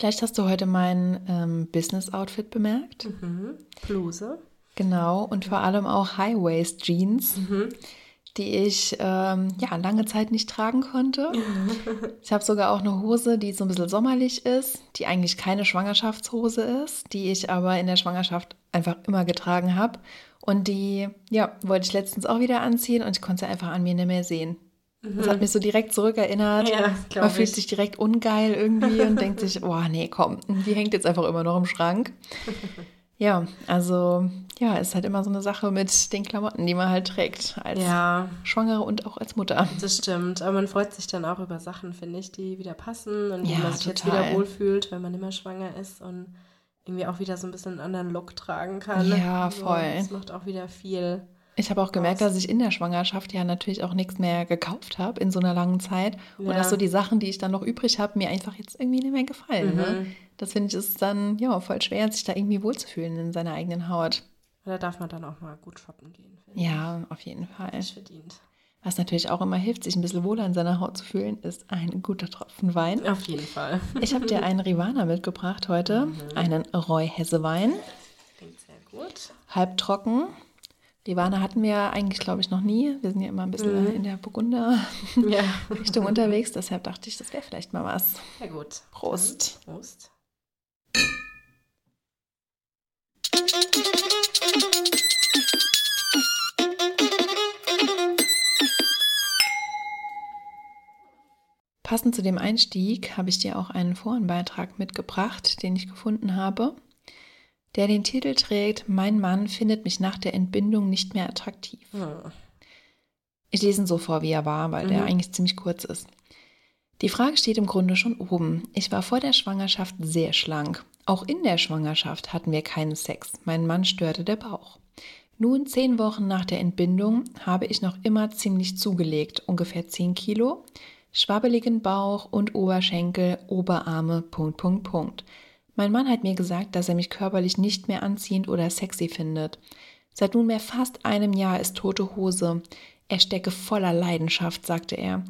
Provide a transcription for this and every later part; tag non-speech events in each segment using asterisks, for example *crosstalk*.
Vielleicht hast du heute mein ähm, Business-Outfit bemerkt. Mhm. Bluse. Genau, und vor allem auch High-Waist-Jeans, Mhm. die ich ähm, ja, lange Zeit nicht tragen konnte. *laughs* Ich habe sogar auch eine Hose, die so ein bisschen sommerlich ist, die eigentlich keine Schwangerschaftshose ist, die ich aber in der Schwangerschaft einfach immer getragen habe. Und die, ja, wollte ich letztens auch wieder anziehen und ich konnte sie einfach an mir nicht mehr sehen. Das hat mich so direkt zurückerinnert. Mhm. Ja, Man fühlt ich. sich direkt ungeil irgendwie und denkt sich, *laughs* oh nee, komm, die hängt jetzt einfach immer noch im Schrank. *laughs* Ja, also ja, ist halt immer so eine Sache mit den Klamotten, die man halt trägt als Ja, Schwangere und auch als Mutter. das stimmt. Aber man freut sich dann auch über Sachen, finde ich, die wieder passen und wo Ja, man sich jetzt total. wieder wohlfühlt, wenn man immer schwanger ist und irgendwie auch wieder so ein bisschen einen anderen Look tragen kann. Ja, voll. Das macht auch wieder viel. Ich habe auch gemerkt, dass ich in der Schwangerschaft ja natürlich auch nichts mehr gekauft habe in so einer langen Zeit. Und Ja. dass so die Sachen, die ich dann noch übrig habe, mir einfach jetzt irgendwie nicht mehr gefallen. Ne? Mhm. Das finde ich ist dann ja voll schwer, sich da irgendwie wohlzufühlen in seiner eigenen Haut. Da darf man dann auch mal gut shoppen gehen. finde Ja, auf jeden Fall. ich. verdient. Was natürlich auch immer hilft, sich ein bisschen wohler in seiner Haut zu fühlen, ist ein guter Tropfen Wein. Auf jeden Fall. Ich habe dir einen Rivana mitgebracht heute, einen Roy Hesse-Wein, Klingt sehr gut. halbtrocken. Rivana hatten wir eigentlich, glaube ich, noch nie. Wir sind ja immer ein bisschen Mhm. in der Burgunder-Richtung *laughs* Ja, unterwegs, deshalb dachte ich, das wäre vielleicht mal was. sehr gut. Prost. Dann Prost. Passend zu dem Einstieg habe ich dir auch einen Forenbeitrag mitgebracht, den ich gefunden habe, der den Titel trägt Mein Mann findet mich nach der Entbindung nicht mehr attraktiv. Hm. Ich lese ihn so vor, wie er war, weil der Mhm. eigentlich ziemlich kurz ist. Die Frage steht im Grunde schon oben. Ich war vor der Schwangerschaft sehr schlank. Auch in der Schwangerschaft hatten wir keinen Sex. Mein Mann störte der Bauch. Nun, zehn Wochen nach der Entbindung, habe ich noch immer ziemlich zugelegt, ungefähr 10 Kilo, schwabbeligen Bauch und Oberschenkel, Oberarme, Punkt, Punkt, Punkt. Mein Mann hat mir gesagt, dass er mich körperlich nicht mehr anziehend oder sexy findet. Seit nunmehr fast einem Jahr ist tote Hose. Er stecke voller Leidenschaft, sagte er.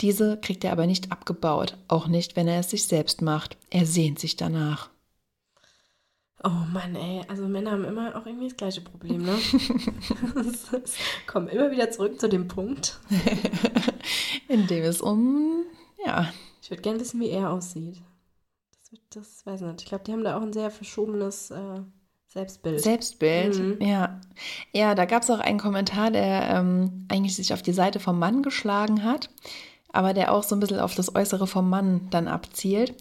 Diese kriegt er aber nicht abgebaut, auch nicht, wenn er es sich selbst macht. Er sehnt sich danach. Oh Mann, ey. Also Männer haben immer auch irgendwie das gleiche Problem, ne? *laughs* *laughs* Kommen immer wieder zurück zu dem Punkt. *laughs* In dem es um, ja, Ich würde gerne wissen, wie er aussieht. Das, weiß ich nicht. Ich glaube, die haben da auch ein sehr verschobenes äh, Selbstbild. Selbstbild, Mhm. ja. Ja, da gab es auch einen Kommentar, der ähm, eigentlich sich auf die Seite vom Mann geschlagen hat, aber der auch so ein bisschen auf das Äußere vom Mann dann abzielt.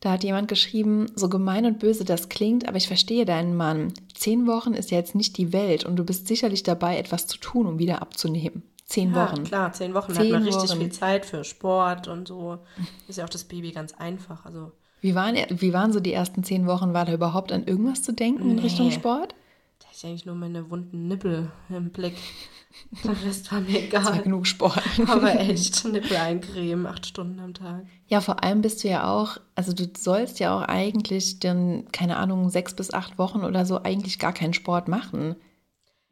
Da hat jemand geschrieben, so gemein und böse das klingt, aber ich verstehe deinen Mann. Zehn Wochen ist ja jetzt nicht die Welt und du bist sicherlich dabei, etwas zu tun, um wieder abzunehmen. Zehn ja, Wochen. klar, zehn Wochen Zehn hat man richtig Wochen. viel Zeit für Sport und so. Ist ja auch das Baby ganz einfach. Also, Wie waren, wie waren so die ersten zehn Wochen? War da überhaupt an irgendwas zu denken in Nee. Richtung Sport? da hatte ich eigentlich nur meine wunden Nippel im Blick. Der Rest war mir Das war egal. genug Sport. Aber echt, Nippel eincremen, acht Stunden am Tag. Ja, vor allem bist du ja auch, also du sollst ja auch eigentlich dann, keine Ahnung, sechs bis acht Wochen oder so eigentlich gar keinen Sport machen.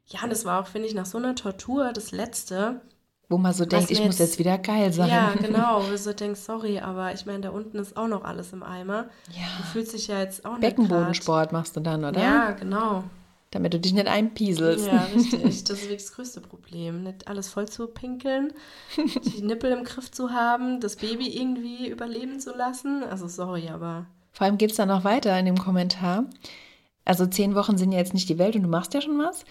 Ja, das war auch, finde ich, nach so einer Tortur das Letzte. Wo man so denkt, ich muss jetzt- jetzt wieder geil sein. Ja, *laughs* genau. Wo du so denkst, sorry, aber ich meine, da unten ist auch noch alles im Eimer. Du Ja. fühlst dich ja jetzt auch nicht Beckenbodensport machst du dann, oder? Ja, genau. Damit du dich nicht einpieselst. Ja, *laughs* richtig. Das ist wirklich das größte Problem. Nicht alles voll zu pinkeln, *laughs* die Nippel im Griff zu haben, das Baby irgendwie überleben zu lassen. Also sorry, aber Vor allem geht es dann noch weiter in dem Kommentar. Also zehn Wochen sind ja jetzt nicht die Welt und du machst ja schon was.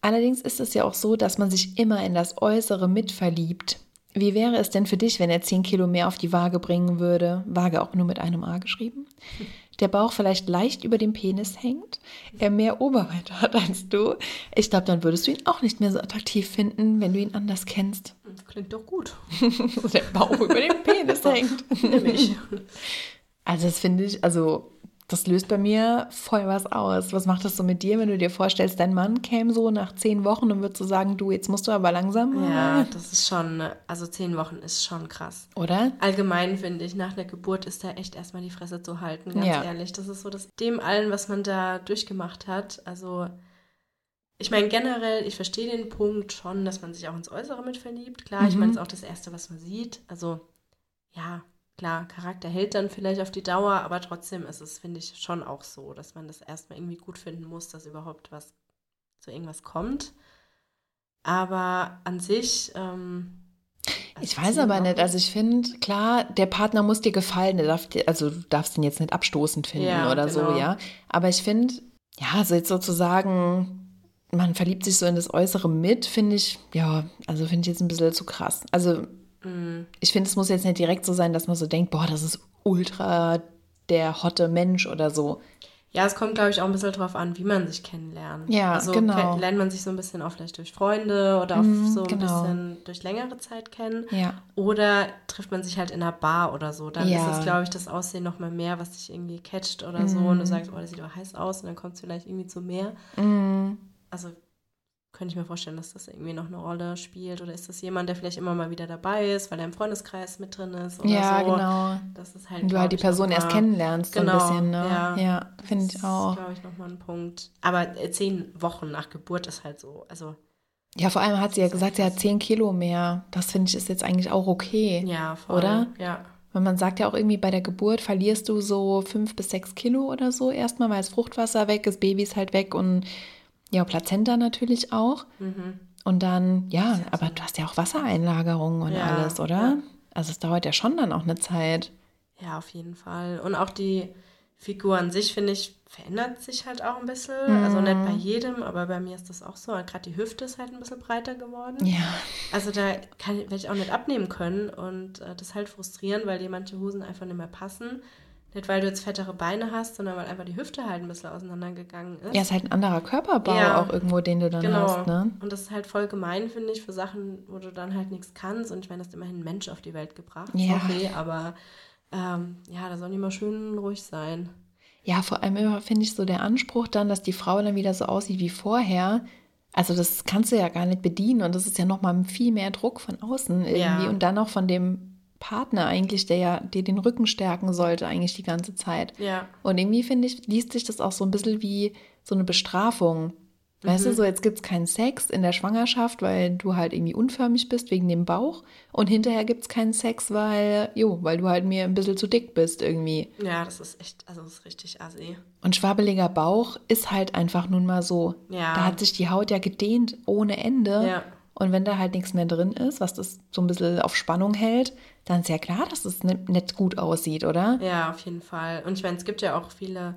Allerdings ist es ja auch so, dass man sich immer in das Äußere mitverliebt. Wie wäre es denn für dich, wenn er 10 Kilo mehr auf die Waage bringen würde? Waage auch nur mit einem A geschrieben. Der Bauch vielleicht leicht über dem Penis hängt, er mehr Oberweite hat als du. Ich glaube, dann würdest du ihn auch nicht mehr so attraktiv finden, wenn du ihn anders kennst. klingt doch gut. *laughs* Der Bauch über dem Penis hängt. *laughs* Nimm ich. Also das finde ich, also das löst bei mir voll was aus. Was macht das so mit dir, wenn du dir vorstellst, dein Mann käme so nach zehn Wochen und würde so sagen, du, jetzt musst du aber langsam. Ja, das ist schon, also zehn Wochen ist schon krass. Oder? Allgemein finde ich, nach der Geburt ist da echt erstmal die Fresse zu halten, ganz Ja. ehrlich. Das ist so das dem allen, was man da durchgemacht hat. Also, ich meine, generell, ich verstehe den Punkt schon, dass man sich auch ins Äußere mit verliebt. Klar, ich Mhm. meine, es ist auch das Erste, was man sieht. Also, ja, klar, Charakter hält dann vielleicht auf die Dauer, aber trotzdem ist es, finde ich, schon auch so, dass man das erstmal irgendwie gut finden muss, dass überhaupt was zu irgendwas kommt. Aber an sich. Ähm, also ich weiß aber nicht, also ich finde, klar, der Partner muss dir gefallen, der darf dir, also du darfst ihn jetzt nicht abstoßend finden Ja, oder genau. so, ja. Aber ich finde, ja, so jetzt sozusagen, man verliebt sich so in das Äußere mit, finde ich, ja, also finde ich jetzt ein bisschen zu krass. Also mm, ich finde, es muss jetzt nicht direkt so sein, dass man so denkt, boah, das ist ultra der hotte Mensch oder so. Ja, es kommt, glaube ich, auch ein bisschen drauf an, wie man sich kennenlernt. Ja, also genau. lernt man sich so ein bisschen auch vielleicht durch Freunde oder auch Mhm, so ein genau. bisschen durch längere Zeit kennen. Ja. Oder trifft man sich halt in einer Bar oder so. Dann Ja. ist es, glaube ich, das Aussehen noch mal mehr, was dich irgendwie catcht oder so. Und du sagst, oh, der sieht aber heiß aus. Und dann kommt es vielleicht irgendwie zu mehr. Mhm. Also könnte ich mir vorstellen, dass das irgendwie noch eine Rolle spielt. Oder ist das jemand, der vielleicht immer mal wieder dabei ist, weil er im Freundeskreis mit drin ist oder Ja, so. genau. Das ist halt, Wenn du halt die Person erst kennenlernst, so Genau, ein bisschen, ne? ja. Ja, finde ich auch. Das ist, glaube ich, nochmal ein Punkt. Aber äh, zehn Wochen nach Geburt ist halt so. Also, Ja, vor allem hat sie ja gesagt, sie hat krass. 10 Kilo mehr. Das finde ich ist jetzt eigentlich auch okay. ja, voll. Oder? Ja. Weil man sagt ja auch irgendwie, bei der Geburt verlierst du so fünf bis sechs Kilo oder so erstmal, weil das Fruchtwasser weg ist, Baby ist halt weg und ja, Plazenta natürlich auch. Mhm. Und dann, ja, aber du hast ja auch Wassereinlagerungen und Ja, alles, oder? ja. Also es dauert ja schon dann auch eine Zeit. Ja, auf jeden Fall. Und auch die Figur an sich, finde ich, verändert sich halt auch ein bisschen. Also nicht Mhm. bei jedem, aber bei mir ist das auch so. Gerade die Hüfte ist halt ein bisschen breiter geworden. Ja. Also da kann, werde ich auch nicht abnehmen können. Und äh, das ist halt frustrierend, weil dir manche Hosen einfach nicht mehr passen. Nicht, weil du jetzt fettere Beine hast, sondern weil einfach die Hüfte halt ein bisschen auseinandergegangen ist. Ja, ist halt ein anderer Körperbau Ja. auch irgendwo, den du dann Genau. hast, ne? Und das ist halt voll gemein, finde ich, für Sachen, wo du dann halt nichts kannst. Und ich meine, du hast immerhin ein Mensch auf die Welt gebracht. Ja. Sorry, aber ähm, ja, da sollen die mal schön ruhig sein. Ja, vor allem immer finde ich so der Anspruch dann, dass die Frau dann wieder so aussieht wie vorher. Also das kannst du ja gar nicht bedienen und das ist ja nochmal viel mehr Druck von außen irgendwie Ja. und dann auch von dem Partner eigentlich, der ja dir den Rücken stärken sollte eigentlich die ganze Zeit. Ja. Und irgendwie finde ich, liest sich das auch so ein bisschen wie so eine Bestrafung. Weißt Mhm. du, so jetzt gibt es keinen Sex in der Schwangerschaft, weil du halt irgendwie unförmig bist wegen dem Bauch. Und hinterher gibt es keinen Sex, weil, jo, weil du halt mir ein bisschen zu dick bist irgendwie. Ja, das ist echt, also das ist richtig assi. Und schwabbeliger Bauch ist halt einfach nun mal so. Ja. Da hat sich die Haut ja gedehnt ohne Ende. Ja. Und wenn da halt nichts mehr drin ist, was das so ein bisschen auf Spannung hält, dann ist ja klar, dass es nicht, gut aussieht, oder? Ja, auf jeden Fall. Und ich meine, es gibt ja auch viele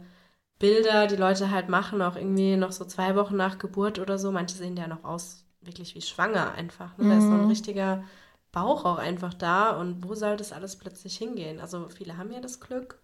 Bilder, die Leute halt machen, auch irgendwie noch so zwei Wochen nach Geburt oder so. Manche sehen ja noch aus, wirklich wie schwanger einfach. Ne? Da ist so ein richtiger Bauch auch einfach da. Und wo soll das alles plötzlich hingehen? Also viele haben ja das Glück,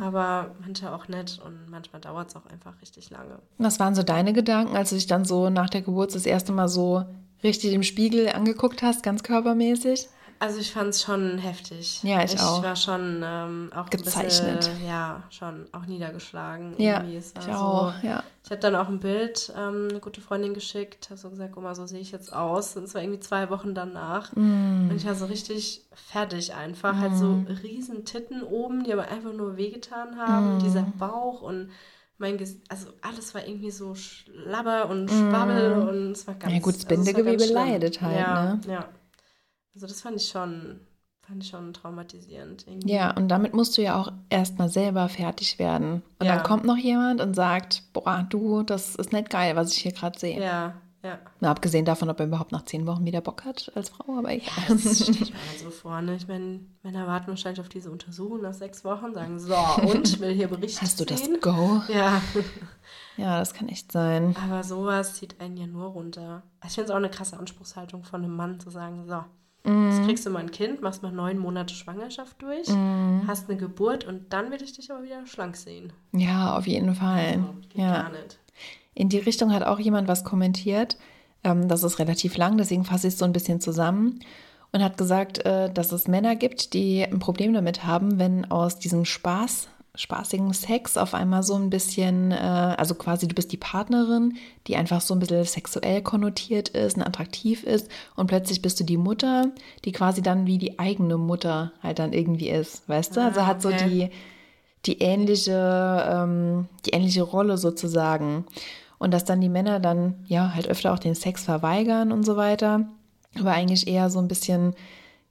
aber manche auch nicht. Und manchmal dauert es auch einfach richtig lange. Was waren so deine Gedanken, als du dich dann so nach der Geburt das erste Mal so richtig im Spiegel angeguckt hast, ganz körpermäßig? Also ich fand es schon heftig. Ja, ich auch. war schon ähm, auch Gezeichnet. Bisschen, ja, schon auch niedergeschlagen. Ja, irgendwie. Es war ich so, auch, ja. Ich habe dann auch ein Bild ähm, eine gute Freundin geschickt, habe so gesagt, guck mal, so sehe ich jetzt aus. Und es war irgendwie zwei Wochen danach. Mm. Und ich war so richtig fertig einfach. Halt so riesen Titten oben, die aber einfach nur wehgetan haben. Mm. Dieser Bauch und mein Ges also alles war irgendwie so schlabber und schwabbel und es war ganz Mm. Ja, gut, das also Bindegewebe schlimm. leidet halt, ja, ne? Ja. Also das fand ich schon, fand ich schon traumatisierend. Irgendwie. Ja, und damit musst du ja auch erstmal selber fertig werden. Und Ja. dann kommt noch jemand und sagt, boah, du, das ist nicht geil, was ich hier gerade sehe. Ja, ja. Na, abgesehen davon, ob er überhaupt nach zehn Wochen wieder Bock hat als Frau, aber egal. Das stelle *laughs* ich mir halt so vor. Ne? Ich meine, Männer warten wahrscheinlich auf diese Untersuchung nach sechs Wochen, sagen, so, und ich will hier Bericht Hast du das sehen. Go? Ja, *laughs* Ja, das kann echt sein. aber sowas zieht einen ja nur runter. Also ich finde es auch eine krasse Anspruchshaltung von einem Mann zu sagen, so, jetzt Mhm. kriegst du mal ein Kind, machst mal neun Monate Schwangerschaft durch, Mhm. hast eine Geburt und dann will ich dich aber wieder schlank sehen. Ja, auf jeden Fall. Also, ja. gar nicht. In die Richtung hat auch jemand was kommentiert. Ähm, das ist relativ lang, deswegen fasse ich es so ein bisschen zusammen. Und hat gesagt, äh, dass es Männer gibt, die ein Problem damit haben, wenn aus diesem Spaß, spaßigen Sex auf einmal so ein bisschen, äh, also quasi du bist die Partnerin, die einfach so ein bisschen sexuell konnotiert ist und attraktiv ist. Und plötzlich bist du die Mutter, die quasi dann wie die eigene Mutter halt dann irgendwie ist. Weißt du? Also Ah, hat so okay. die, die ähnliche, ähm, die ähnliche Rolle sozusagen. Und dass dann die Männer dann ja halt öfter auch den Sex verweigern und so weiter. Aber eigentlich eher so ein bisschen,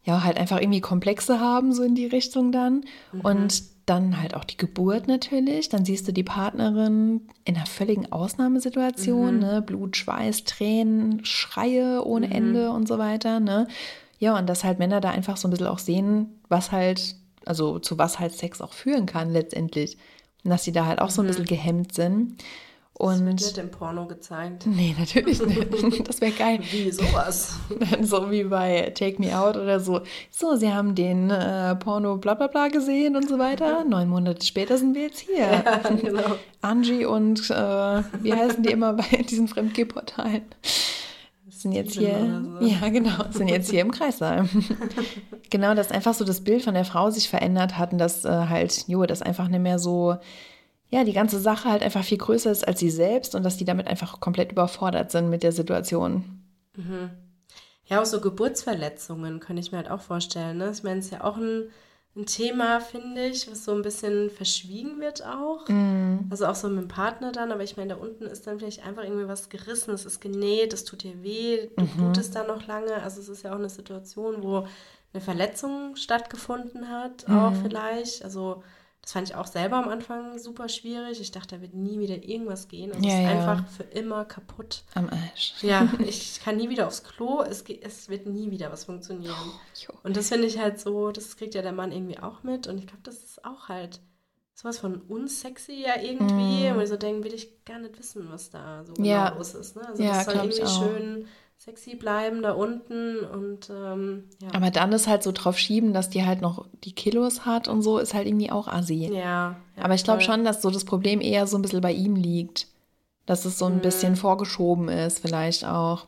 ja, halt einfach irgendwie Komplexe haben, so in die Richtung dann. Mhm. Und dann halt auch die Geburt natürlich. Dann siehst du die Partnerin in einer völligen Ausnahmesituation, mhm. ne? Blut, Schweiß, Tränen, Schreie ohne mhm. Ende und so weiter, ne? Ja, und dass halt Männer da einfach so ein bisschen auch sehen, was halt, also zu was halt Sex auch führen kann letztendlich. Und dass sie da halt auch so ein mhm. bisschen gehemmt sind. Und das wird nicht im Porno gezeigt. Nee, natürlich nicht. *laughs* Das wäre geil. Wie sowas? so wie bei Take Me Out oder so. So, sie haben den äh, Porno bla bla bla gesehen und so weiter. Neun Monate später sind wir jetzt hier. Ja, genau. *laughs* Angie und äh, wie heißen die immer bei diesen Fremdgeh-Portalen? Sind jetzt hier, so. ja genau, sind jetzt hier im Kreissaal. *laughs* genau, dass einfach so das Bild von der Frau sich verändert hat und dass äh, halt, jo, das einfach nicht mehr so ja, die ganze Sache halt einfach viel größer ist als sie selbst und dass die damit einfach komplett überfordert sind mit der Situation. Mhm. Ja, auch so Geburtsverletzungen könnte ich mir halt auch vorstellen. Ne? Ich meine, es ist ja auch ein, ein Thema, finde ich, was so ein bisschen verschwiegen wird auch. Mhm. Also auch so mit dem Partner dann, aber ich meine, da unten ist dann vielleicht einfach irgendwie was gerissen, es ist genäht, es tut dir weh, du mhm. blutest dann noch lange. Also es ist ja auch eine Situation, wo eine Verletzung stattgefunden hat, mhm. auch vielleicht. Also das fand ich auch selber am Anfang super schwierig. Ich dachte, da wird nie wieder irgendwas gehen. Es ja, ist ja. einfach für immer kaputt. Am Arsch. Ja, *laughs* ich kann nie wieder aufs Klo. Es, geht, es wird nie wieder was funktionieren. Oh, und das finde ich halt so, das kriegt ja der Mann irgendwie auch mit. Und ich glaube, das ist auch halt sowas von unsexy ja irgendwie. Mm. Und ich so denke, will ich gar nicht wissen, was da so genau ja. los ist. Ne? Also ja, das soll irgendwie schön sexy bleiben da unten und ähm, ja. Aber dann ist halt so drauf schieben, dass die halt noch die Kilos hat und so, ist halt irgendwie auch assi. Ja. ja Aber ich glaube schon, dass so das Problem eher so ein bisschen bei ihm liegt. Dass es so ein mhm. bisschen vorgeschoben ist, vielleicht auch.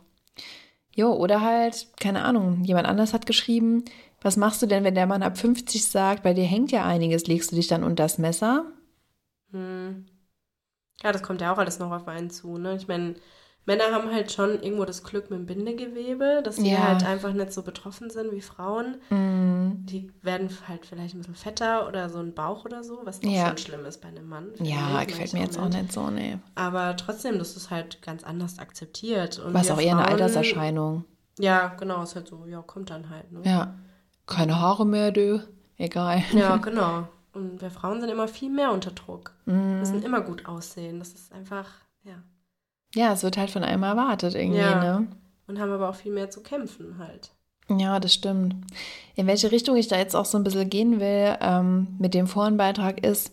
Jo, oder halt, keine Ahnung, jemand anders hat geschrieben, was machst du denn, wenn der Mann ab 50 sagt, bei dir hängt ja einiges, legst du dich dann unter das Messer? Hm. Ja, das kommt ja auch alles noch auf einen zu, ne? Ich meine, Männer haben halt schon irgendwo das Glück mit dem Bindegewebe, dass sie ja. halt einfach nicht so betroffen sind wie Frauen. Mm. Die werden halt vielleicht ein bisschen fetter oder so ein Bauch oder so, was doch ja. schon schlimm ist bei einem Mann. Ja, gefällt mir jetzt auch nicht so, nee. Aber trotzdem, das ist halt ganz anders akzeptiert. Und was auch eher eine Alterserscheinung. Ja, genau, ist halt so, ja, kommt dann halt. Ne? Ja, keine Haare mehr, du. Egal. Ja, *laughs* genau. Und wir Frauen sind immer viel mehr unter Druck. Mm. Müssen immer gut aussehen. Das ist einfach, ja. Ja, es wird halt von einem erwartet irgendwie, ja. ne? Und haben aber auch viel mehr zu kämpfen halt. Ja, das stimmt. In welche Richtung ich da jetzt auch so ein bisschen gehen will ähm, mit dem Forenbeitrag ist,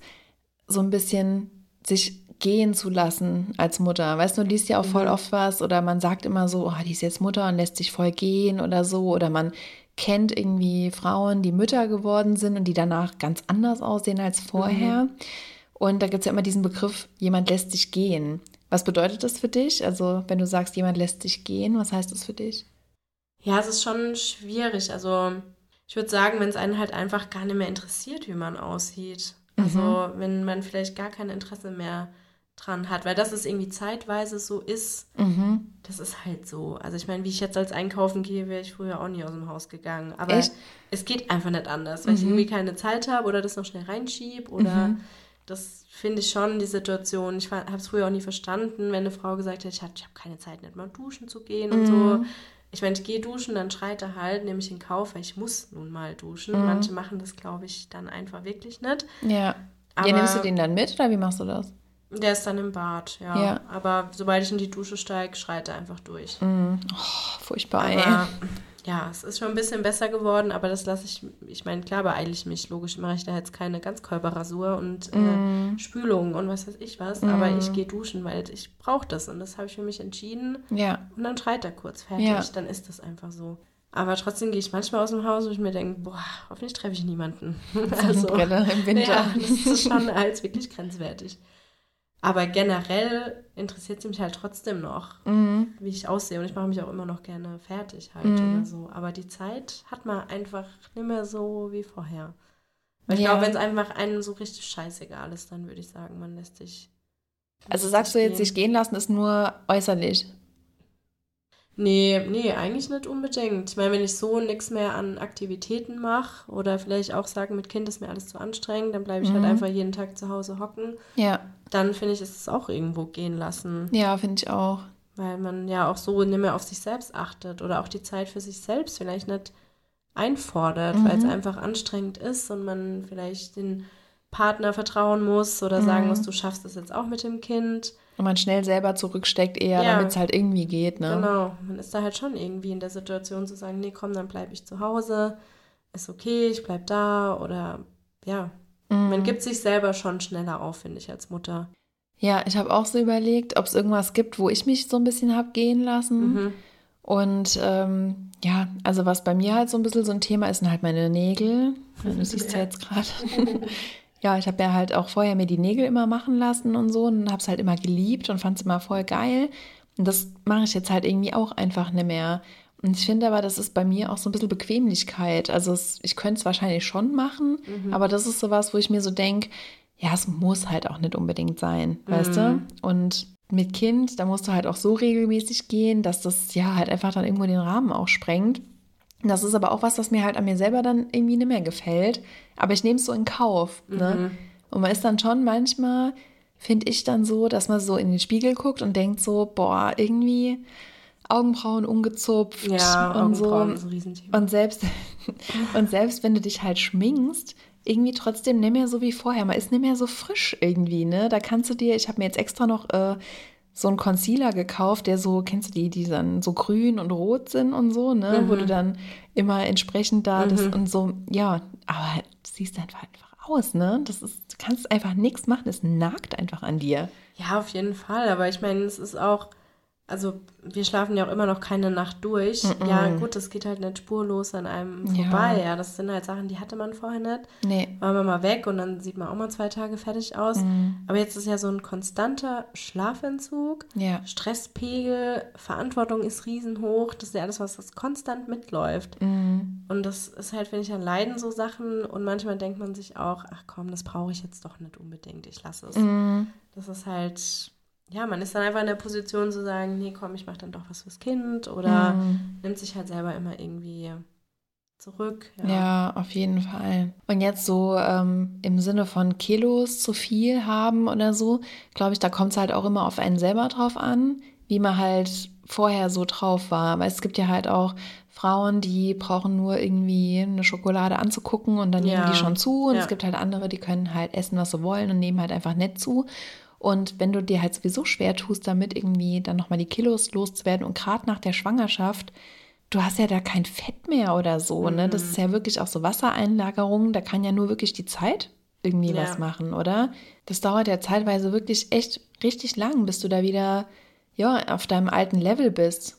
so ein bisschen sich gehen zu lassen als Mutter. Weißt du, du liest ja auch voll mhm. oft was oder man sagt immer so, oh, die ist jetzt Mutter und lässt sich voll gehen oder so. Oder man kennt irgendwie Frauen, die Mütter geworden sind und die danach ganz anders aussehen als vorher. Mhm. Und da gibt es ja immer diesen Begriff, jemand lässt sich gehen. Was bedeutet das für dich? Also, wenn du sagst, jemand lässt sich gehen, was heißt das für dich? Ja, es ist schon schwierig. Also, ich würde sagen, wenn es einen halt einfach gar nicht mehr interessiert, wie man aussieht. Also, mhm. wenn man vielleicht gar kein Interesse mehr dran hat, weil das ist irgendwie zeitweise so ist, mhm. das ist halt so. Also ich meine, wie ich jetzt als einkaufen gehe, wäre ich früher auch nie aus dem Haus gegangen. Aber Echt? es geht einfach nicht anders, weil mhm. ich irgendwie keine Zeit habe oder das noch schnell reinschiebe oder mhm. Das finde ich schon die Situation. Ich habe es früher auch nie verstanden, wenn eine Frau gesagt hat, ich habe hab keine Zeit, nicht mal duschen zu gehen und so. Mhm. Ich meine, ich gehe duschen, dann schreit er halt, nehme ich in Kauf, weil ich muss nun mal duschen. Mhm. Manche machen das, glaube ich, dann einfach wirklich nicht. Ja. Aber ja, nimmst du den dann mit oder wie machst du das? Der ist dann im Bad, ja. ja. Aber sobald ich in die Dusche steige, schreit er einfach durch. Mm. Oh, furchtbar, aber, ey ja, es ist schon ein bisschen besser geworden, aber das lasse ich, ich meine, klar beeile ich mich, logisch mache ich da jetzt keine Ganzkörperrasur und mm. äh, Spülung und was weiß ich was, mm. aber ich gehe duschen, weil ich brauche das und das habe ich für mich entschieden. Ja. Und dann schreit er kurz fertig, ja. dann ist das einfach so. Aber trotzdem gehe ich manchmal aus dem Haus, wo ich mir denke, boah, hoffentlich treffe ich niemanden. *laughs* *laughs* also, im Winter. Ja, das ist schon als wirklich grenzwertig. Aber generell interessiert sie mich halt trotzdem noch, mhm. wie ich aussehe. Und ich mache mich auch immer noch gerne fertig halt mhm. oder so. Aber die Zeit hat man einfach nicht mehr so wie vorher. Weil ich ja. glaube, wenn es einfach einem so richtig scheißegal ist, dann würde ich sagen, man lässt sich. Also sagst du jetzt, gehen. sich gehen lassen ist nur äußerlich? Nee, nee, eigentlich nicht unbedingt. Ich meine, wenn ich so nichts mehr an Aktivitäten mache oder vielleicht auch sagen, mit Kind ist mir alles zu anstrengend, dann bleibe ich halt mhm. halt einfach jeden Tag zu Hause hocken. Ja. Dann finde ich, ist es auch irgendwo gehen lassen. Ja, finde ich auch. Weil man ja auch so nicht mehr auf sich selbst achtet oder auch die Zeit für sich selbst vielleicht nicht einfordert, mhm. weil es einfach anstrengend ist und man vielleicht den Partner vertrauen muss oder mhm. sagen muss, du schaffst es jetzt auch mit dem Kind. Und man schnell selber zurücksteckt eher, ja. damit es halt irgendwie geht, ne? Genau, man ist da halt schon irgendwie in der Situation zu sagen, nee, komm, dann bleibe ich zu Hause, ist okay, ich bleib da oder ja. Mhm. Man gibt sich selber schon schneller auf, finde ich, als Mutter. Ja, ich habe auch so überlegt, ob es irgendwas gibt, wo ich mich so ein bisschen habe gehen lassen. Mhm. Und ähm, ja, also was bei mir halt so ein bisschen so ein Thema ist, sind halt meine Nägel. *laughs* Du siehst ja jetzt gerade. *laughs* ja, ich habe ja halt auch vorher mir die Nägel immer machen lassen und so und habe es halt immer geliebt und fand es immer voll geil. Und das mache ich jetzt halt irgendwie auch einfach nicht mehr. Und ich finde aber, das ist bei mir auch so ein bisschen Bequemlichkeit. Also es, ich könnte es wahrscheinlich schon machen, mhm. aber das ist sowas, wo ich mir so denke, ja, es muss halt auch nicht unbedingt sein, mhm. weißt du? Mhm. Und mit Kind, da musst du halt auch so regelmäßig gehen, dass das ja halt einfach dann irgendwo den Rahmen auch sprengt. Das ist aber auch was, was mir halt an mir selber dann irgendwie nicht mehr gefällt. Aber ich nehme es so in Kauf. Ne? Mhm. Und man ist dann schon manchmal, finde ich dann so, dass man so in den Spiegel guckt und denkt so, boah, irgendwie Augenbrauen ungezupft ja, und Augenbrauen so. Ist ein Riesenthema. Und selbst, *laughs* und selbst wenn du dich halt schminkst, irgendwie trotzdem nicht mehr so wie vorher. Man ist nicht mehr so frisch irgendwie, ne? Da kannst du dir, ich habe mir jetzt extra noch äh, so einen Concealer gekauft, der so, kennst du die, die dann so grün und rot sind und so, ne? Mhm. Wo du dann immer entsprechend da mhm. das und so, ja, aber du siehst einfach einfach aus, ne? Das ist, du kannst einfach nichts machen, es nagt einfach an dir. Ja, auf jeden Fall, aber ich meine, es ist auch also wir schlafen ja auch immer noch keine Nacht durch. Mm -mm. Ja, gut, das geht halt nicht spurlos an einem vorbei. Ja. ja. das sind halt Sachen, die hatte man vorher nicht. Nee. War man mal weg und dann sieht man auch mal zwei Tage fertig aus. Mm. Aber jetzt ist ja so ein konstanter Schlafentzug, ja. Stresspegel, Verantwortung ist riesenhoch. Das ist ja alles, was das konstant mitläuft. Mm. Und das ist halt, wenn ich dann leiden, so Sachen. Und manchmal denkt man sich auch, ach komm, das brauche ich jetzt doch nicht unbedingt. Ich lasse es. Mm. Das ist halt ja, man ist dann einfach in der Position zu sagen, nee, komm, ich mache dann doch was fürs Kind oder mhm. nimmt sich halt selber immer irgendwie zurück. Ja, ja auf jeden Fall. Und jetzt so ähm, im Sinne von Kilos zu viel haben oder so, glaube ich, da kommt es halt auch immer auf einen selber drauf an, wie man halt vorher so drauf war. Weil es gibt ja halt auch Frauen, die brauchen nur irgendwie eine Schokolade anzugucken und dann ja. nehmen die schon zu. Und ja. es gibt halt andere, die können halt essen, was sie wollen und nehmen halt einfach nicht zu. Und wenn du dir halt sowieso schwer tust, damit irgendwie dann nochmal die Kilos loszuwerden und gerade nach der Schwangerschaft, du hast ja da kein Fett mehr oder so, mhm. ne? Das ist ja wirklich auch so Wassereinlagerung, da kann ja nur wirklich die Zeit irgendwie ja. was machen, oder? Das dauert ja zeitweise wirklich echt richtig lang, bis du da wieder ja, auf deinem alten Level bist.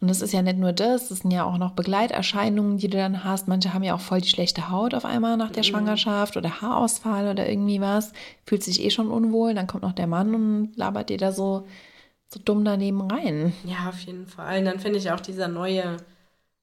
Und das ist ja nicht nur das, das sind ja auch noch Begleiterscheinungen, die du dann hast. Manche haben ja auch voll die schlechte Haut auf einmal nach der mhm. Schwangerschaft oder Haarausfall oder irgendwie was. Fühlt sich eh schon unwohl, dann kommt noch der Mann und labert dir da so, so dumm daneben rein. Ja, auf jeden Fall. Und dann finde ich auch dieser neue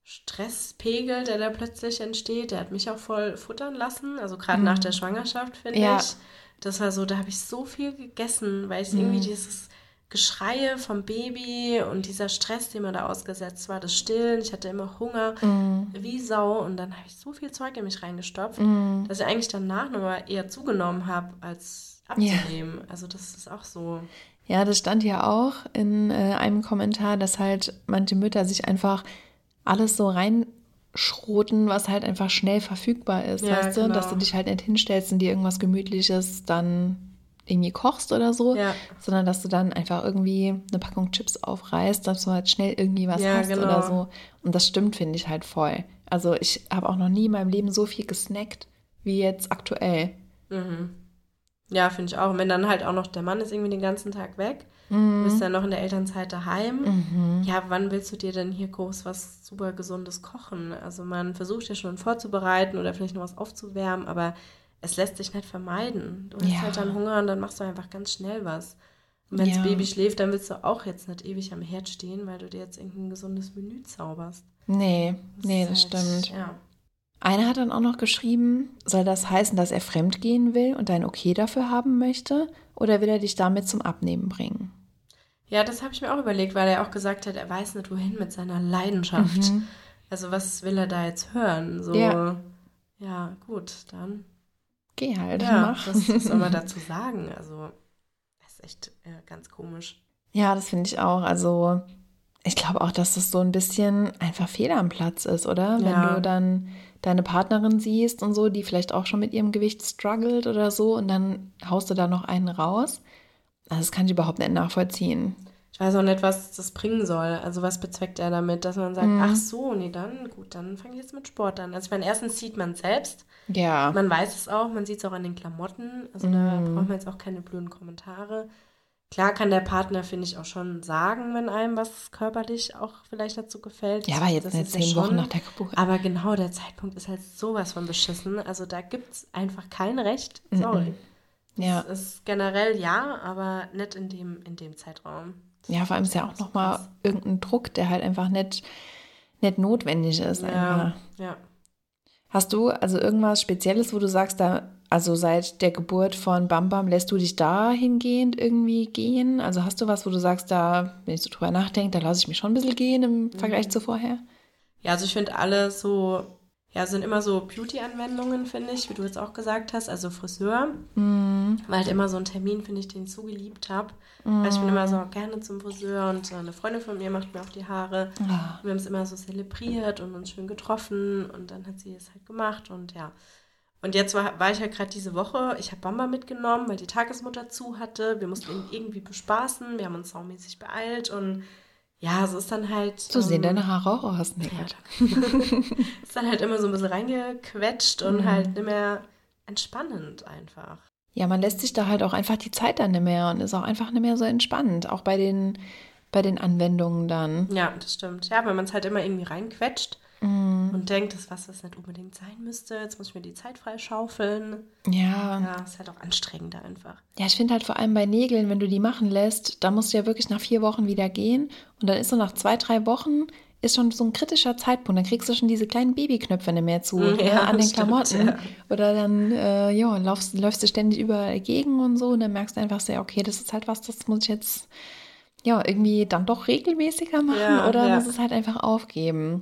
Stresspegel, der da plötzlich entsteht, der hat mich auch voll futtern lassen. Also gerade mhm. nach der Schwangerschaft, finde ja. ich. Das war so, da habe ich so viel gegessen, weil ich mhm. irgendwie dieses Geschreie vom Baby und dieser Stress, den man da ausgesetzt war, das Stillen. Ich hatte immer Hunger mm. wie Sau und dann habe ich so viel Zeug in mich reingestopft, mm. dass ich eigentlich danach nochmal eher zugenommen habe, als abzunehmen. Ja. Also das ist auch so. Ja, das stand ja auch in äh, einem Kommentar, dass halt manche Mütter sich einfach alles so reinschroten, was halt einfach schnell verfügbar ist, ja, weißt du? Genau. Dass du dich halt nicht hinstellst und dir irgendwas Gemütliches dann irgendwie kochst oder so, ja. sondern dass du dann einfach irgendwie eine Packung Chips aufreißt, dass du halt schnell irgendwie was ja, hast genau. oder so. Und das stimmt, finde ich halt voll. Also ich habe auch noch nie in meinem Leben so viel gesnackt wie jetzt aktuell. Mhm. Ja, finde ich auch. Und wenn dann halt auch noch der Mann ist irgendwie den ganzen Tag weg, mhm. du bist dann noch in der Elternzeit daheim. Mhm. Ja, wann willst du dir denn hier groß was super Gesundes kochen? Also man versucht ja schon vorzubereiten oder vielleicht noch was aufzuwärmen, aber es lässt sich nicht vermeiden. Du hast ja. halt dann Hunger und dann machst du einfach ganz schnell was. Und wenn ja. das Baby schläft, dann willst du auch jetzt nicht ewig am Herd stehen, weil du dir jetzt irgendein gesundes Menü zauberst. Nee, das nee, das halt, stimmt. Ja. Einer hat dann auch noch geschrieben, soll das heißen, dass er fremd gehen will und ein Okay dafür haben möchte? Oder will er dich damit zum Abnehmen bringen? Ja, das habe ich mir auch überlegt, weil er auch gesagt hat, er weiß nicht, wohin mit seiner Leidenschaft. Mhm. Also was will er da jetzt hören? So, ja, ja gut, dann Geh halt, ja, mach. Was, was soll man *laughs* dazu sagen? Also, das ist echt äh, ganz komisch. Ja, das finde ich auch. Also, Ich glaube auch, dass das so ein bisschen einfach fehl am Platz ist, oder? Wenn Ja. du dann deine Partnerin siehst und so, die vielleicht auch schon mit ihrem Gewicht struggelt oder so und dann haust du da noch einen raus. Also das kann ich überhaupt nicht nachvollziehen. Ich weiß auch nicht, was das bringen soll. Also was bezweckt er damit, dass man sagt, Mhm. ach so, nee, dann gut, dann fange ich jetzt mit Sport an. Also ich meine, erstens sieht man selbst, Ja. man weiß es auch, man sieht es auch an den Klamotten. Also da Mhm. braucht man jetzt auch keine blöden Kommentare. Klar kann der Partner, finde ich, auch schon sagen, wenn einem was körperlich auch vielleicht dazu gefällt. Ja, aber jetzt Das zehn Wochen nach der Geburt. Aber genau, der Zeitpunkt ist halt sowas von beschissen. Also da gibt es einfach kein Recht. Sorry. Ja. Es ist generell ja, aber nicht in dem, in dem Zeitraum. Ja, vor allem ist ja auch nochmal irgendein Druck, der halt einfach nicht, nicht notwendig ist. Ja, ja. Hast du also irgendwas Spezielles, wo du sagst, da, also seit der Geburt von Bam Bam lässt du dich dahingehend irgendwie gehen? Also hast du was, wo du sagst, da, wenn ich so drüber nachdenke, da lasse ich mich schon ein bisschen gehen im Vergleich zu vorher? Ja, also ich finde alle so, ja, sind immer so Beauty-Anwendungen, finde ich, wie du jetzt auch gesagt hast, also Friseur. Mhm. War halt immer so ein Termin, finde ich, den ich so geliebt habe. Weil ich bin immer so gerne zum Friseur und eine Freundin von mir macht mir auch die Haare. Ah, Wir haben es immer so zelebriert und uns schön getroffen und dann hat sie es halt gemacht und ja. Und jetzt war, war ich halt gerade diese Woche, ich habe Bamba mitgenommen, weil die Tagesmutter zu hatte. Wir mussten ihn irgendwie bespaßen, wir haben uns saumäßig beeilt und ja, so ist dann halt. so sehen ähm, deine Haare auch aus. Nee, ja, *laughs* ist dann halt immer so ein bisschen reingequetscht und Mhm. halt nicht mehr entspannend einfach. ja, man lässt sich da halt auch einfach die Zeit dann nicht mehr und ist auch einfach nicht mehr so entspannt. Auch bei den, bei den Anwendungen dann. Ja, das stimmt. Ja, weil man es halt immer irgendwie reinquetscht Mhm. und denkt, das ist was, was nicht unbedingt sein müsste. Jetzt muss ich mir die Zeit freischaufeln. Ja. Ja, ist halt auch anstrengender einfach. Ja, ich finde halt vor allem bei Nägeln, wenn du die machen lässt, da musst du ja wirklich nach vier Wochen wieder gehen. Und dann ist so nach zwei, drei Wochen ist schon so ein kritischer Zeitpunkt. Dann kriegst du schon diese kleinen Babyknöpfe nicht mehr zu *laughs* Ja, ne, an den stimmt, Klamotten. ja. Oder dann äh, ja, laufst, läufst du ständig überall gegen und so. Und dann merkst du einfach sehr, okay, das ist halt was, das muss ich jetzt ja irgendwie dann doch regelmäßiger machen. Ja, oder ja. muss es halt einfach aufgeben.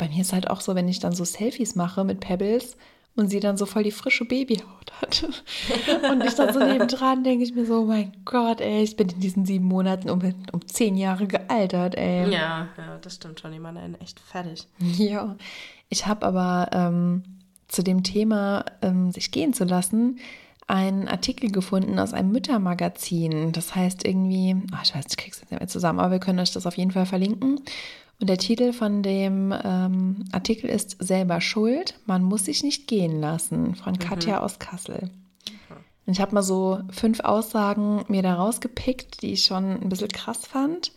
Bei mir ist halt auch so, wenn ich dann so Selfies mache mit Pebbles und sie dann so voll die frische Babyhaut hat. *laughs* Und ich dann so nebendran denke ich mir so, mein Gott, ey, ich bin in diesen sieben Monaten um, um zehn Jahre gealtert, ey. Ja, ja, das stimmt schon. Die einen echt fertig. Ja. Ich habe aber ähm, zu dem Thema, ähm, sich gehen zu lassen, einen Artikel gefunden aus einem Müttermagazin. Das heißt irgendwie, ach, ich weiß, ich krieg's jetzt nicht mehr zusammen, aber wir können euch das auf jeden Fall verlinken. Und der Titel von dem ähm, Artikel ist Selber Schuld, man muss sich nicht gehen lassen, von Katja aus Kassel. Und ich habe mal so fünf Aussagen mir da rausgepickt, die ich schon ein bisschen krass fand.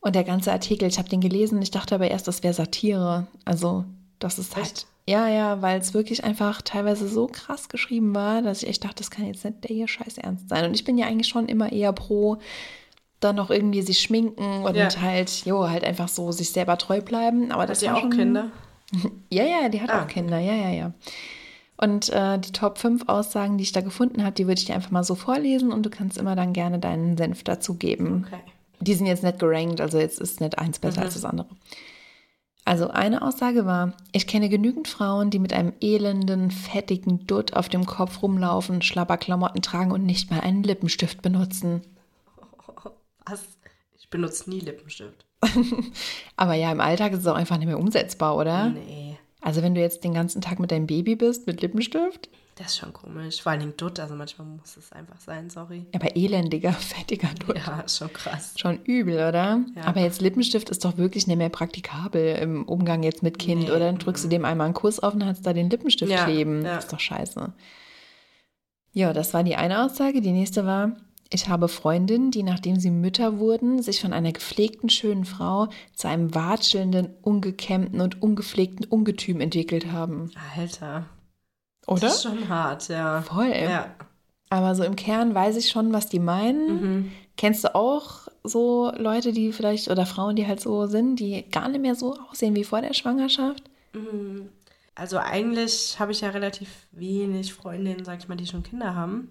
Und der ganze Artikel, ich habe den gelesen, ich dachte aber erst, das wäre Satire. Also, das ist halt. Echt? Ja, ja, weil es wirklich einfach teilweise so krass geschrieben war, dass ich echt dachte, das kann jetzt nicht der hier scheiß ernst sein. Und ich bin ja eigentlich schon immer eher pro, dann noch irgendwie sich schminken und Ja. halt, jo, halt einfach so sich selber treu bleiben. Aber das Hat war auch schon, Kinder? *laughs* ja, ja, die hat Ah, auch Kinder, ja, ja, ja. Und äh, die Top 5 Aussagen, die ich da gefunden habe, die würde ich dir einfach mal so vorlesen und du kannst immer dann gerne deinen Senf dazu geben. Okay. Die sind jetzt nicht gerankt, also jetzt ist nicht eins besser Mhm. als das andere. Also eine Aussage war, ich kenne genügend Frauen, die mit einem elenden, fettigen Dutt auf dem Kopf rumlaufen, Schlabberklamotten tragen und nicht mal einen Lippenstift benutzen. Was? Ich benutze nie Lippenstift. *laughs* Aber ja, im Alltag ist es auch einfach nicht mehr umsetzbar, oder? Nee. Also wenn du jetzt den ganzen Tag mit deinem Baby bist, mit Lippenstift, Das ist schon komisch. Vor allen Dingen Dutt, also manchmal muss es einfach sein, sorry. aber elendiger, *laughs* fettiger Dutt. Ja, ist schon krass. Schon übel, oder? Ja. Aber jetzt Lippenstift ist doch wirklich nicht mehr praktikabel im Umgang jetzt mit Kind. Nee. Oder dann drückst du dem einmal einen Kuss auf und hast da den Lippenstift Ja, kleben. ja. Das ist doch scheiße. Ja, das war die eine Aussage. Die nächste war, ich habe Freundinnen, die nachdem sie Mütter wurden, sich von einer gepflegten, schönen Frau zu einem watschelnden, ungekämmten und ungepflegten Ungetüm entwickelt haben. Alter. Oder? Das ist schon hart, ja. Voll. Ja. Aber so im Kern weiß ich schon, was die meinen. Mhm. Kennst du auch so Leute, die vielleicht, oder Frauen, die halt so sind, die gar nicht mehr so aussehen wie vor der Schwangerschaft? Mhm. Also eigentlich habe ich ja relativ wenig Freundinnen, sag ich mal, die schon Kinder haben.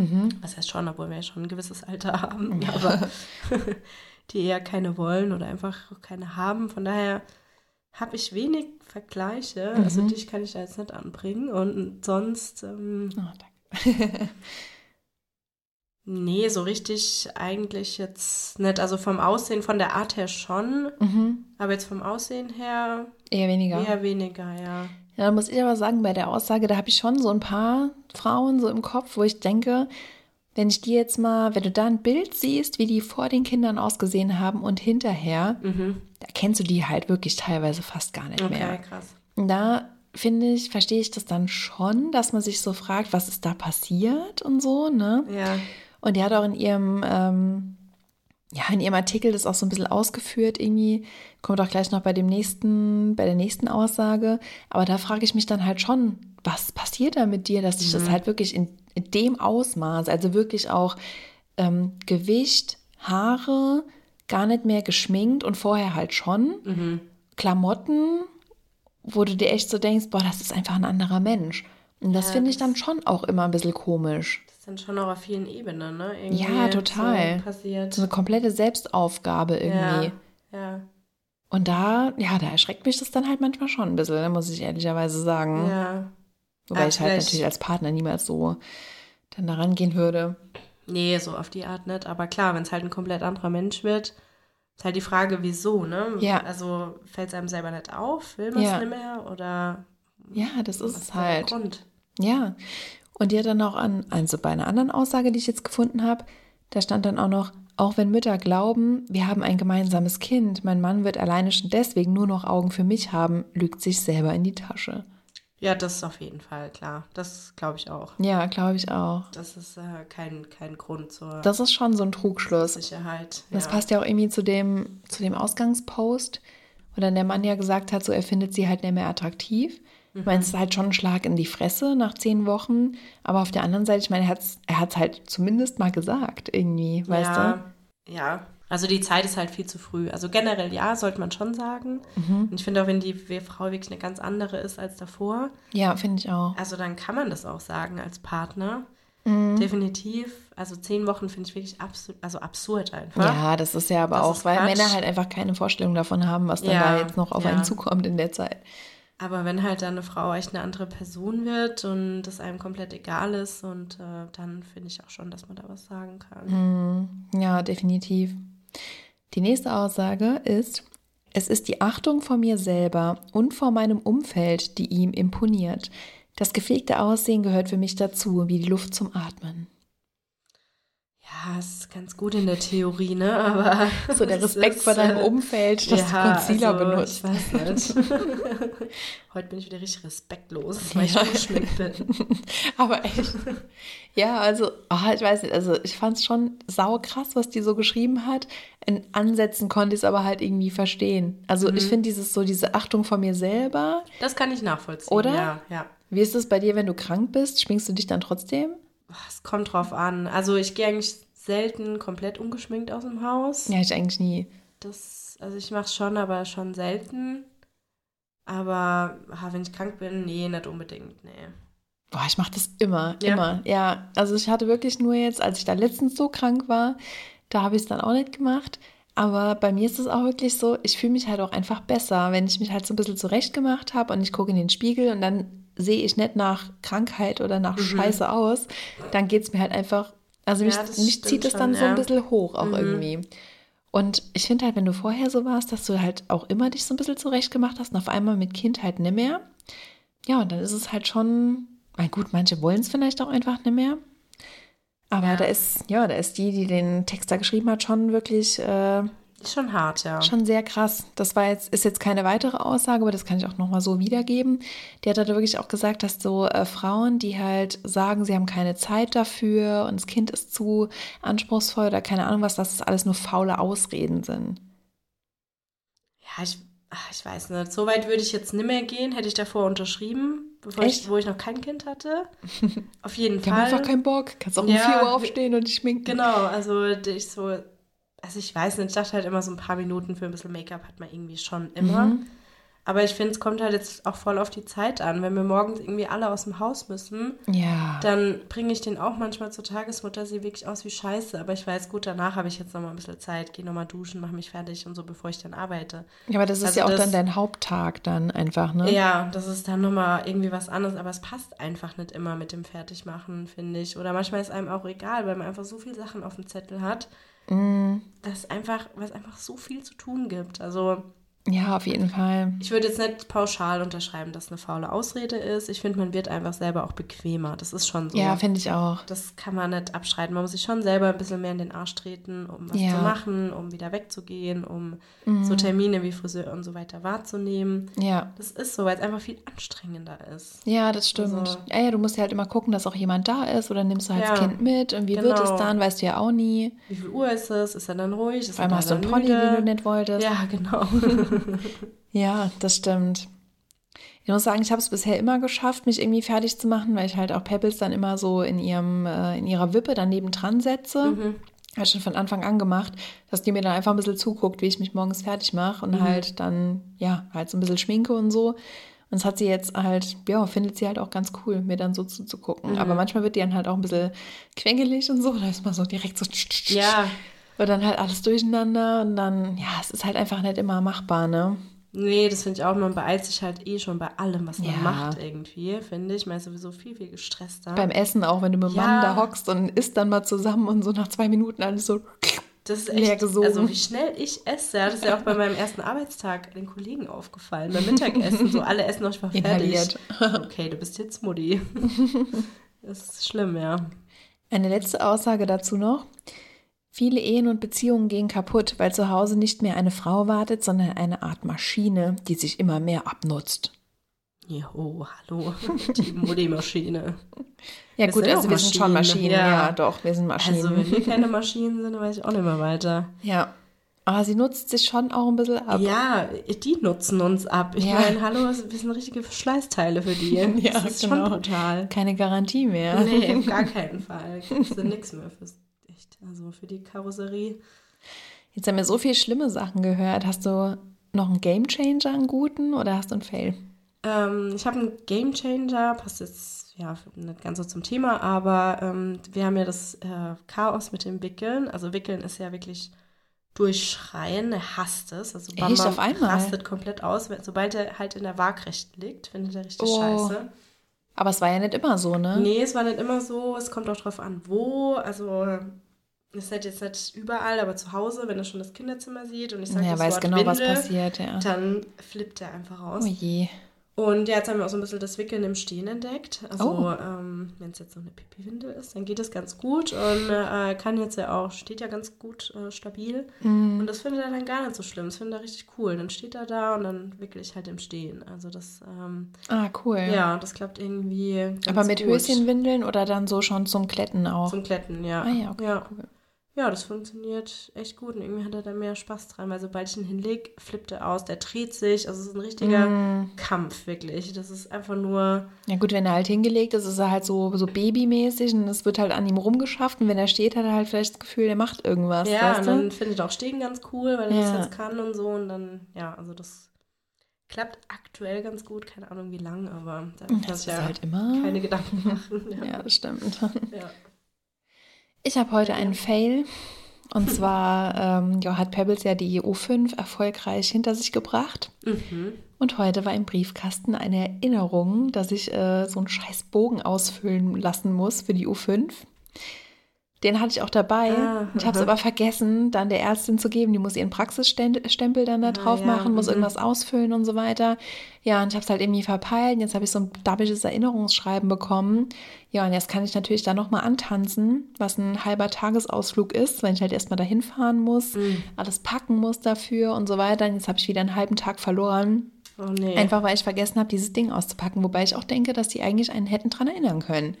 Mhm. Was heißt schon, obwohl wir ja schon ein gewisses Alter haben, *laughs* aber *laughs* die eher keine wollen oder einfach keine haben. Von daher habe ich wenig Vergleiche. Also Mhm. dich kann ich da jetzt nicht anbringen. Und sonst, ähm, Oh, danke. *laughs* Nee, so richtig eigentlich jetzt nicht. Also vom Aussehen, von der Art her schon. Mhm. Aber jetzt vom Aussehen her Eher weniger. eher weniger, ja. Ja, da muss ich aber sagen, bei der Aussage, da habe ich schon so ein paar Frauen so im Kopf, wo ich denke, wenn ich die jetzt mal, wenn du da ein Bild siehst, wie die vor den Kindern ausgesehen haben und hinterher, da kennst du die halt wirklich teilweise fast gar nicht Okay, mehr. krass. Und da finde ich, verstehe ich das dann schon, dass man sich so fragt, was ist da passiert und so, ne? Ja. Und die hat auch in ihrem, ähm, ja, in ihrem Artikel das auch so ein bisschen ausgeführt, irgendwie, kommt auch gleich noch bei dem nächsten, bei der nächsten Aussage. Aber da frage ich mich dann halt schon, was passiert da mit dir, dass dich das halt wirklich in, in dem Ausmaß, also wirklich auch ähm, Gewicht, Haare, gar nicht mehr geschminkt und vorher halt schon, Klamotten, wo du dir echt so denkst, boah, das ist einfach ein anderer Mensch. Und das Ja, finde ich dann schon auch immer ein bisschen komisch. Dann schon auch auf vielen Ebenen, ne? Irgendwie Ja, total. So passiert. So eine komplette Selbstaufgabe irgendwie. Ja. ja. Und da, ja, da erschreckt mich das dann halt manchmal schon ein bisschen, muss ich ehrlicherweise sagen. Ja. Wobei Ja, ich halt vielleicht- natürlich als Partner niemals so dann da rangehen würde. Nee, so auf die Art nicht. Aber klar, wenn es halt ein komplett anderer Mensch wird, ist halt die Frage, wieso, ne? Ja. Also fällt es einem selber nicht auf? Will man es Ja. nicht mehr? Oder Ja, das ist es halt. Grund? Ja. Und die hat dann auch an, also bei einer anderen Aussage, die ich jetzt gefunden habe, da stand dann auch noch, auch wenn Mütter glauben, wir haben ein gemeinsames Kind, mein Mann wird alleine schon deswegen nur noch Augen für mich haben, lügt sich selber in die Tasche. Ja, das ist auf jeden Fall klar. Das glaube ich auch. Ja, glaube ich auch. Das ist äh, kein, kein Grund zur Das ist schon so ein Trugschluss. Sicherheit. Das ja. passt ja auch irgendwie zu dem, zu dem Ausgangspost, wo dann der Mann ja gesagt hat, so er findet sie halt nicht mehr attraktiv. Ich meine, es ist halt schon ein Schlag in die Fresse nach zehn Wochen, aber auf der anderen Seite, ich meine, er hat es er hat's halt zumindest mal gesagt, irgendwie, weißt ja, Ja, also die Zeit ist halt viel zu frü. Also generell ja, sollte man schon sagen. Mhm. Und ich finde auch, wenn die Frau wirklich eine ganz andere ist als davor, du? Ja, finde ich auch. also dann kann man das auch sagen als Partner. Mhm. Definitiv. Also zehn Wochen finde ich wirklich absolut, also absurd einfach. Ja, das ist ja aber Das auch, weil Quatsch. Männer halt einfach keine Vorstellung davon haben, was dann Ja, da jetzt noch auf ja. einen zukommt in der Zeit. Aber wenn halt dann eine Frau echt eine andere Person wird und das einem komplett egal ist und äh, dann finde ich auch schon, dass man da was sagen kann. Ja, definitiv. Die nächste Aussage ist, es ist die Achtung vor mir selber und vor meinem Umfeld, die ihm imponiert. Das gepflegte Aussehen gehört für mich dazu, wie die Luft zum Atmen. Ja, ist ganz gut in der Theorie, ne? Aber *laughs* So der es Respekt ist, vor deinem äh, Umfeld, dass du Concealer also, benutzt. Ich weiß nicht. *laughs* Heute bin ich wieder richtig respektlos, weil ich Ja. ungeschminkt bin. *laughs* Aber echt. Ja, also, ah, ich weiß nicht, also ich fand es schon saukrass, was die so geschrieben hat. In Ansätzen konnte ich es aber halt irgendwie verstehen. Also Mhm. ich finde dieses so, diese Achtung vor mir selber. Das kann ich nachvollziehen. Oder? Ja, ja. Wie ist es bei dir, wenn du krank bist? Schminkst du dich dann trotzdem? Es kommt drauf an. Also ich gehe eigentlich selten komplett ungeschminkt aus dem Haus. Ja, ich eigentlich nie. Das, also ich mache es schon, aber schon selten. Aber ah, wenn ich krank bin, nee, nicht unbedingt, nee. Boah, ich mache das immer, Ja. immer. Ja, also ich hatte wirklich nur jetzt, als ich da letztens so krank war, da habe ich es dann auch nicht gemacht. Aber bei mir ist es auch wirklich so, ich fühle mich halt auch einfach besser, wenn ich mich halt so ein bisschen zurecht gemacht habe und ich gucke in den Spiegel und dann sehe ich nicht nach Krankheit oder nach Scheiße aus, dann geht es mir halt einfach, also mich, Mhm. Ja, mich zieht es dann schon, so ein ja. bisschen hoch auch Mhm. irgendwie. Und ich finde halt, wenn du vorher so warst, dass du halt auch immer dich so ein bisschen zurecht gemacht hast und auf einmal mit Kind halt nicht mehr. Ja, und dann ist es halt schon, na gut, manche wollen es vielleicht auch einfach nicht mehr. Aber Ja. da ist, ja, da ist die, die den Text da geschrieben hat, schon wirklich äh, schon hart, ja. schon sehr krass. Das war jetzt, ist jetzt keine weitere Aussage, aber das kann ich auch nochmal so wiedergeben. Die hat halt wirklich auch gesagt, dass so äh, Frauen, die halt sagen, sie haben keine Zeit dafür und das Kind ist zu anspruchsvoll oder keine Ahnung was, dass das alles nur faule Ausreden sind. Ja, ich, ach, ich weiß nicht. So weit würde ich jetzt nicht mehr gehen. Hätte ich davor unterschrieben, bevor Echt? ich, wo ich noch kein Kind hatte. *laughs* Auf jeden Die haben Fall. einfach keinen Bock. Kannst auch um Ja, 4 Uhr aufstehen und dich schminken. Genau, also ich so, also ich weiß nicht, ich dachte halt immer so ein paar Minuten für ein bisschen Make-up hat man irgendwie schon immer. Mhm. Aber ich finde, es kommt halt jetzt auch voll auf die Zeit an. Wenn wir morgens irgendwie alle aus dem Haus müssen, Ja. dann bringe ich den auch manchmal zur Tagesmutter, sieht wirklich aus wie Scheiße. Aber ich weiß, gut, danach habe ich jetzt noch mal ein bisschen Zeit, gehe noch mal duschen, mache mich fertig und so, bevor ich dann arbeite. Ja, aber das ist Also ja auch das- dann dein Haupttag dann einfach, ne? Ja, das ist dann nochmal irgendwie was anderes, aber es passt einfach nicht immer mit dem Fertigmachen, finde ich. Oder manchmal ist einem auch egal, weil man einfach so viele Sachen auf dem Zettel hat, Mm, dass einfach, was einfach so viel zu tun gibt. Also ja, auf jeden Fall. ich würde jetzt nicht pauschal unterschreiben, dass eine faule Ausrede ist. Ich finde, man wird einfach selber auch bequemer. Das ist schon so. Ja, finde ich auch. das kann man nicht abschreiten. Man muss sich schon selber ein bisschen mehr in den Arsch treten, um was Ja. zu machen, um wieder wegzugehen, um Mhm. so Termine wie Friseur und so weiter wahrzunehmen. Ja. Das ist so, weil es einfach viel anstrengender ist. Ja, das stimmt. Also- ja, ja, du musst ja halt immer gucken, dass auch jemand da ist oder nimmst du halt Ja, das Kind mit und wie wird es genau. dann, weißt du ja auch nie. Wie viel Uhr ist es? Ist er dann ruhig? Ist Vor allem hast du einen Pony, den du nicht wolltest. Ja, genau. *laughs* *laughs* Ja, das stimmt. Ich muss sagen, ich habe es bisher immer geschafft, mich irgendwie fertig zu machen, weil ich halt auch Pebbles dann immer so in ihrem, äh, in ihrer Wippe daneben dran setze. Mhm. Habe ich schon von Anfang an gemacht, dass die mir dann einfach ein bisschen zuguckt, wie ich mich morgens fertig mache Mhm. und halt dann, ja, halt so ein bisschen schminke und so. Und das hat sie jetzt halt, ja, findet sie halt auch ganz cool, mir dann so zuzugucken. Mhm. Aber manchmal wird die dann halt auch ein bisschen quengelig und so. Da ist man so direkt so. ja, Wird dann halt alles durcheinander und dann, ja, es ist halt einfach nicht immer machbar, ne? nee, das finde ich auch. Man beeilt sich halt eh schon bei allem, was man Ja. macht irgendwie, finde ich. Man ist sowieso viel, viel gestresster. Beim Essen auch, wenn du mit dem Ja. Mann da hockst und isst dann mal zusammen und so nach zwei Minuten alles so. das ist echt, gesogen. also wie schnell ich esse. Ja, das ist ja auch bei meinem ersten Arbeitstag den Kollegen aufgefallen. Beim Mittagessen, so alle essen noch, ich war fertig. *laughs* Okay, du bist jetzt Mutti. *laughs* Das ist schlimm, ja. Eine letzte Aussage dazu noch. Viele Ehen und Beziehungen gehen kaputt, weil zu Hause nicht mehr eine Frau wartet, sondern eine Art Maschine, die sich immer mehr abnutzt. Jo, hallo, *laughs* die Mutti-Maschine. Ja Wir gut, also wir sind schon Maschinen. Ja, ja. doch, wir sind Maschinen. Also, wenn wir keine Maschinen sind, dann weiß ich auch nicht mehr weiter. ja. Aber sie nutzt sich schon auch ein bisschen ab. Ja, die nutzen uns ab. Ich Ja. meine, hallo, wir sind richtige Verschleißteile für die. *laughs* Ja, das ist genau. schon brutal. Keine Garantie mehr. Nee, auf *laughs* gar keinen Fall. Kriegst du nichts mehr fürs, also für die Karosserie. Jetzt haben wir so viele schlimme Sachen gehört. Hast du noch einen Gamechanger, einen guten, oder hast du einen Fail? Ähm, ich habe einen Gamechanger, passt jetzt ja nicht ganz so zum Thema, aber ähm, wir haben ja das äh, Chaos mit dem Wickeln. Also Wickeln ist ja wirklich durchschreien, er hasst es. Also Echt? Bamba Auf einmal? rastet komplett aus, sobald er halt in der Waagrecht liegt, findet er richtig Oh. scheiße. Aber es war ja nicht immer so, ne? Nee, es war nicht immer so. Es kommt auch drauf an, wo. Also, es ist halt jetzt nicht überall, aber zu Hause, wenn er schon das Kinderzimmer sieht und ich sage das weiß Wort genau, was Windel, passiert, ja. dann flippt er einfach raus. Oh je. Und ja, jetzt haben wir auch so ein bisschen das Wickeln im Stehen entdeckt. Also, Oh. ähm, wenn es jetzt so eine Pipi-Windel ist, dann geht es ganz gut und äh, kann jetzt ja auch, steht ja ganz gut äh, stabil. Mhm. Und das findet er dann gar nicht so schlimm. Das findet er richtig cool. Dann steht er da und dann wickel ich halt im Stehen. Also, das, ähm, Ah, cool. ja. das klappt irgendwie. Aber mit gut. Höschenwindeln oder dann so schon zum Kletten auch? Zum Kletten, ja. Ah ja, okay, ja. cool. Ja, das funktioniert echt gut und irgendwie hat er da mehr Spaß dran, weil sobald ich ihn hinlege, flippt er aus, der dreht sich. Also es ist ein richtiger Mm. Kampf, wirklich. Das ist einfach nur, Ja gut, wenn er halt hingelegt ist, ist er halt so, so babymäßig und es wird halt an ihm rumgeschafft und wenn er steht, hat er halt vielleicht das Gefühl, er macht irgendwas, ja, und dann findet er auch Stehen ganz cool, weil er Ja. das jetzt kann und so und dann, ja, also das klappt aktuell ganz gut, keine Ahnung wie lang, aber da muss ich ja halt immer. keine Gedanken *laughs* machen. Ja. Ja, das stimmt. Ja. Ich habe heute einen Fail. Und zwar ähm, ja, hat Pebbles ja die U5 erfolgreich hinter sich gebracht. Mhm. Und heute war im Briefkasten eine Erinnerung, dass ich äh, so einen scheiß Bogen ausfüllen lassen muss für die U5. Den hatte ich auch dabei. Ah, ich habe es aber vergessen, dann der Ärztin zu geben. Die muss ihren Praxisstempel dann da Ah, drauf ja, machen, muss mhm. irgendwas ausfüllen und so weiter. Ja, und ich habe es halt irgendwie verpeilt. Jetzt habe ich so ein dabbiges Erinnerungsschreiben bekommen. Ja, und jetzt kann ich natürlich da nochmal antanzen, was ein halber Tagesausflug ist, weil ich halt erstmal dahin fahren muss, Mhm. alles packen muss dafür und so weiter. Und jetzt habe ich wieder einen halben Tag verloren. Oh nee. Einfach weil ich vergessen habe, dieses Ding auszupacken. Wobei ich auch denke, dass die eigentlich einen hätten dran erinnern können.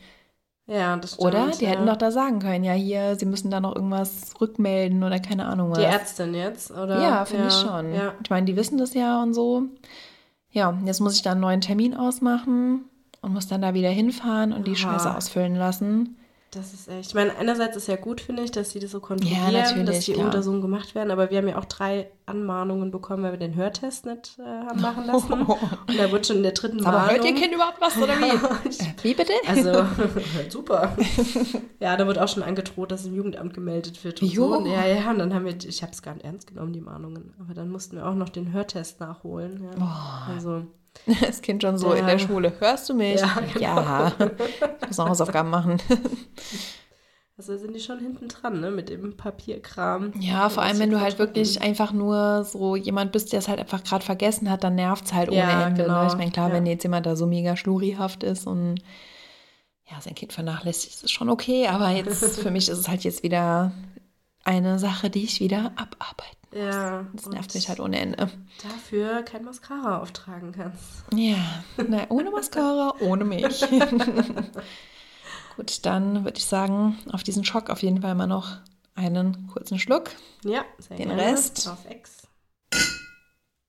Ja, das stimmt. Oder? Die ja. hätten doch da sagen können, ja, hier, sie müssen da noch irgendwas rückmelden oder keine Ahnung was. Die Ärztin jetzt, oder? Ja, finde ich schon. Ja. Ich meine, die wissen das ja und so. Ja, jetzt muss ich da einen neuen Termin ausmachen und muss dann da wieder hinfahren und die Aha. Scheiße ausfüllen lassen. Das ist echt. Ich meine, einerseits ist ja gut, finde ich, dass sie das so kontrollieren, natürlich, dass die klar. Untersuchungen gemacht werden. Aber wir haben ja auch drei Anmahnungen bekommen, weil wir den Hörtest nicht äh, haben machen lassen. *laughs* Und da wurde schon in der dritten Aber hört Mahnung. ihr Kind überhaupt was oder *laughs* wie? ich- Äh, wie bitte? Also, *laughs* super. Ja, da wird auch schon angedroht, dass im Jugendamt gemeldet wird. Und so. Ja, ja, und dann haben wir, ich habe es gar nicht ernst genommen, die Mahnungen. Aber dann mussten wir auch noch den Hörtest nachholen. Ja. Also, *laughs* Das Kind schon so Ja. in der Schule. Hörst du mich? Ja, *laughs* genau. Ja. Ich muss noch Hausaufgaben machen. *laughs* also sind die schon hinten dran, ne, mit dem Papierkram. Ja, vor allem, wenn du halt wirklich einfach nur so jemand bist, der es halt einfach gerade vergessen hat, dann nervt es halt ohne Ja, Ende. genau. Ne? Ich meine, klar, Ja. wenn jetzt jemand da so mega schlurihaft ist und ja, sein Kind vernachlässigt, ist es schon okay. Aber jetzt für mich ist es halt jetzt wieder eine Sache, die ich wieder abarbeiten muss. Ja. Das nervt mich halt ohne Ende. Dafür kein Mascara auftragen kannst. Ja, na, ohne Mascara, ohne mich. *laughs* Gut, dann würde ich sagen, auf diesen Schock auf jeden Fall mal noch einen kurzen Schluck. Ja, sehr Den gerne. Rest? Auf Ex.